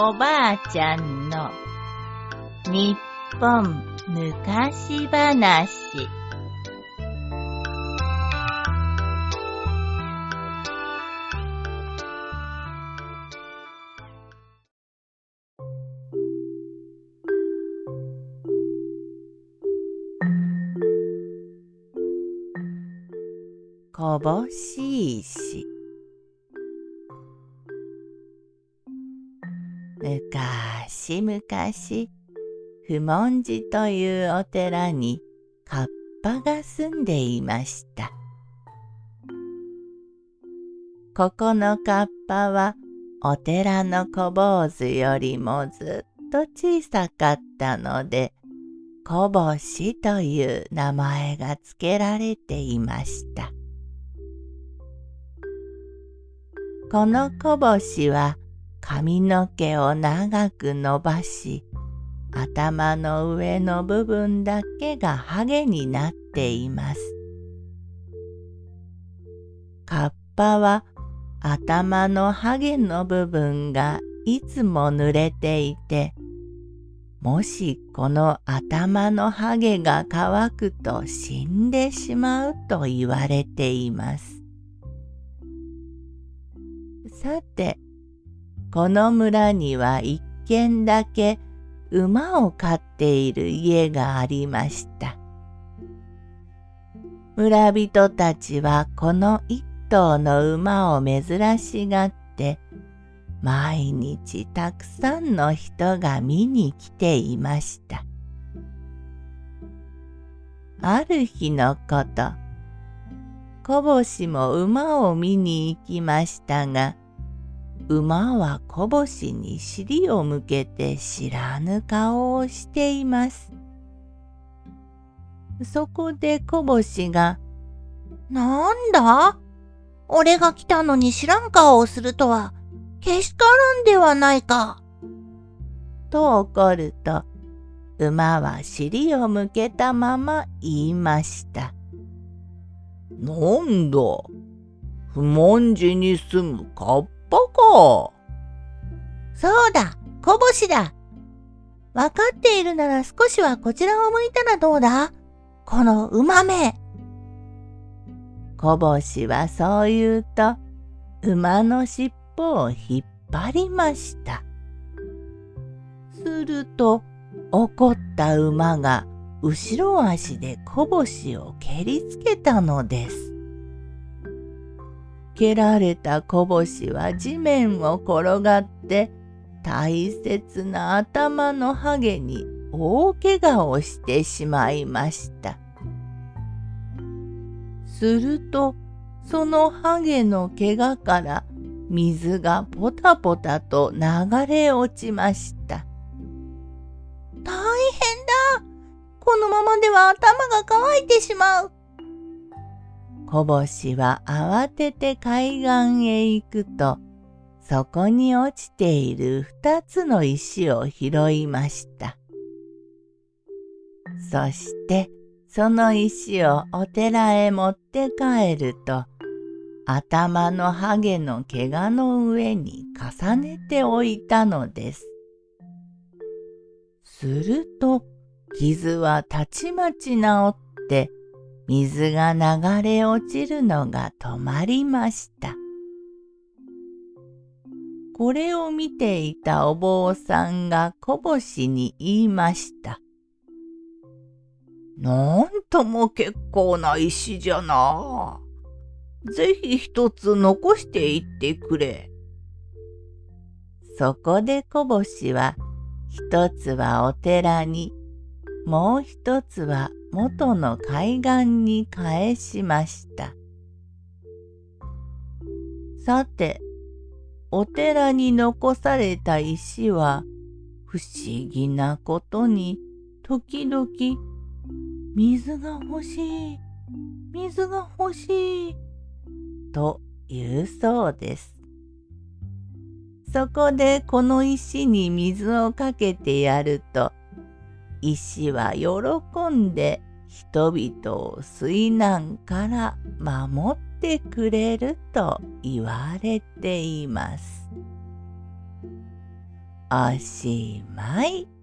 おばあちゃんの日本昔話。こぼし石。むかしむかし不問寺というお寺にカッパが住んでいました。ここのカッパはお寺の小坊主よりもずっと小さかったのでこぼしという名前が付けられていました。このこぼしは髪の毛を長く伸ばし頭の上の部分だけがハゲになっています。カッパは頭のハゲの部分がいつも濡れていてもしこの頭のハゲが乾くと死んでしまうと言われています。さて、この村には一軒だけ馬を飼っている家がありました。村人たちはこの一頭の馬を珍しがって毎日たくさんの人が見に来ていました。ある日のこと、こぼしも馬を見に行きましたが、馬はこぼしに尻を向けて知らぬ顔をしています。そこでこぼしが、なんだ？俺が来たのに知らん顔をするとは、けしからんではないか。と怒ると、馬は尻を向けたまま言いました。なんだ？不問寺に住むカッパか。そうだ、こぼしだ。わかっているなら少しはこちらを向いたらどうだ？この馬め。こぼしはそう言うと、馬の尻尾を引っ張りました。すると、怒った馬が後ろ足でこぼしを蹴りつけたのです。けられたこぼしは地面を転がって大切な頭のハゲに大怪我をしてしまいました。するとそのハゲの怪我から水がポタポタと流れ落ちました。大変だこのままでは頭が乾いてしまうこぼしは慌てて海岸へ行くと、そこに落ちている二つの石を拾いました。そしてその石をお寺へ持って帰ると、頭のハゲの怪我の上に重ねておいたのです。すると傷はたちまち治って水が流れ落ちるのが止まりました。これを見ていたお坊さんがこぼしに言いました。なんとも結構な石じゃな。ぜひ一つ残していってくれ。そこでこぼしは一つはお寺にもう一つは元の海岸に返しました。さて、お寺に残された石は不思議なことに時々水が欲しい、水が欲しいと言うそうです。そこでこの石に水をかけてやると石は喜んで人々を水難から守ってくれると言われています。おしまい。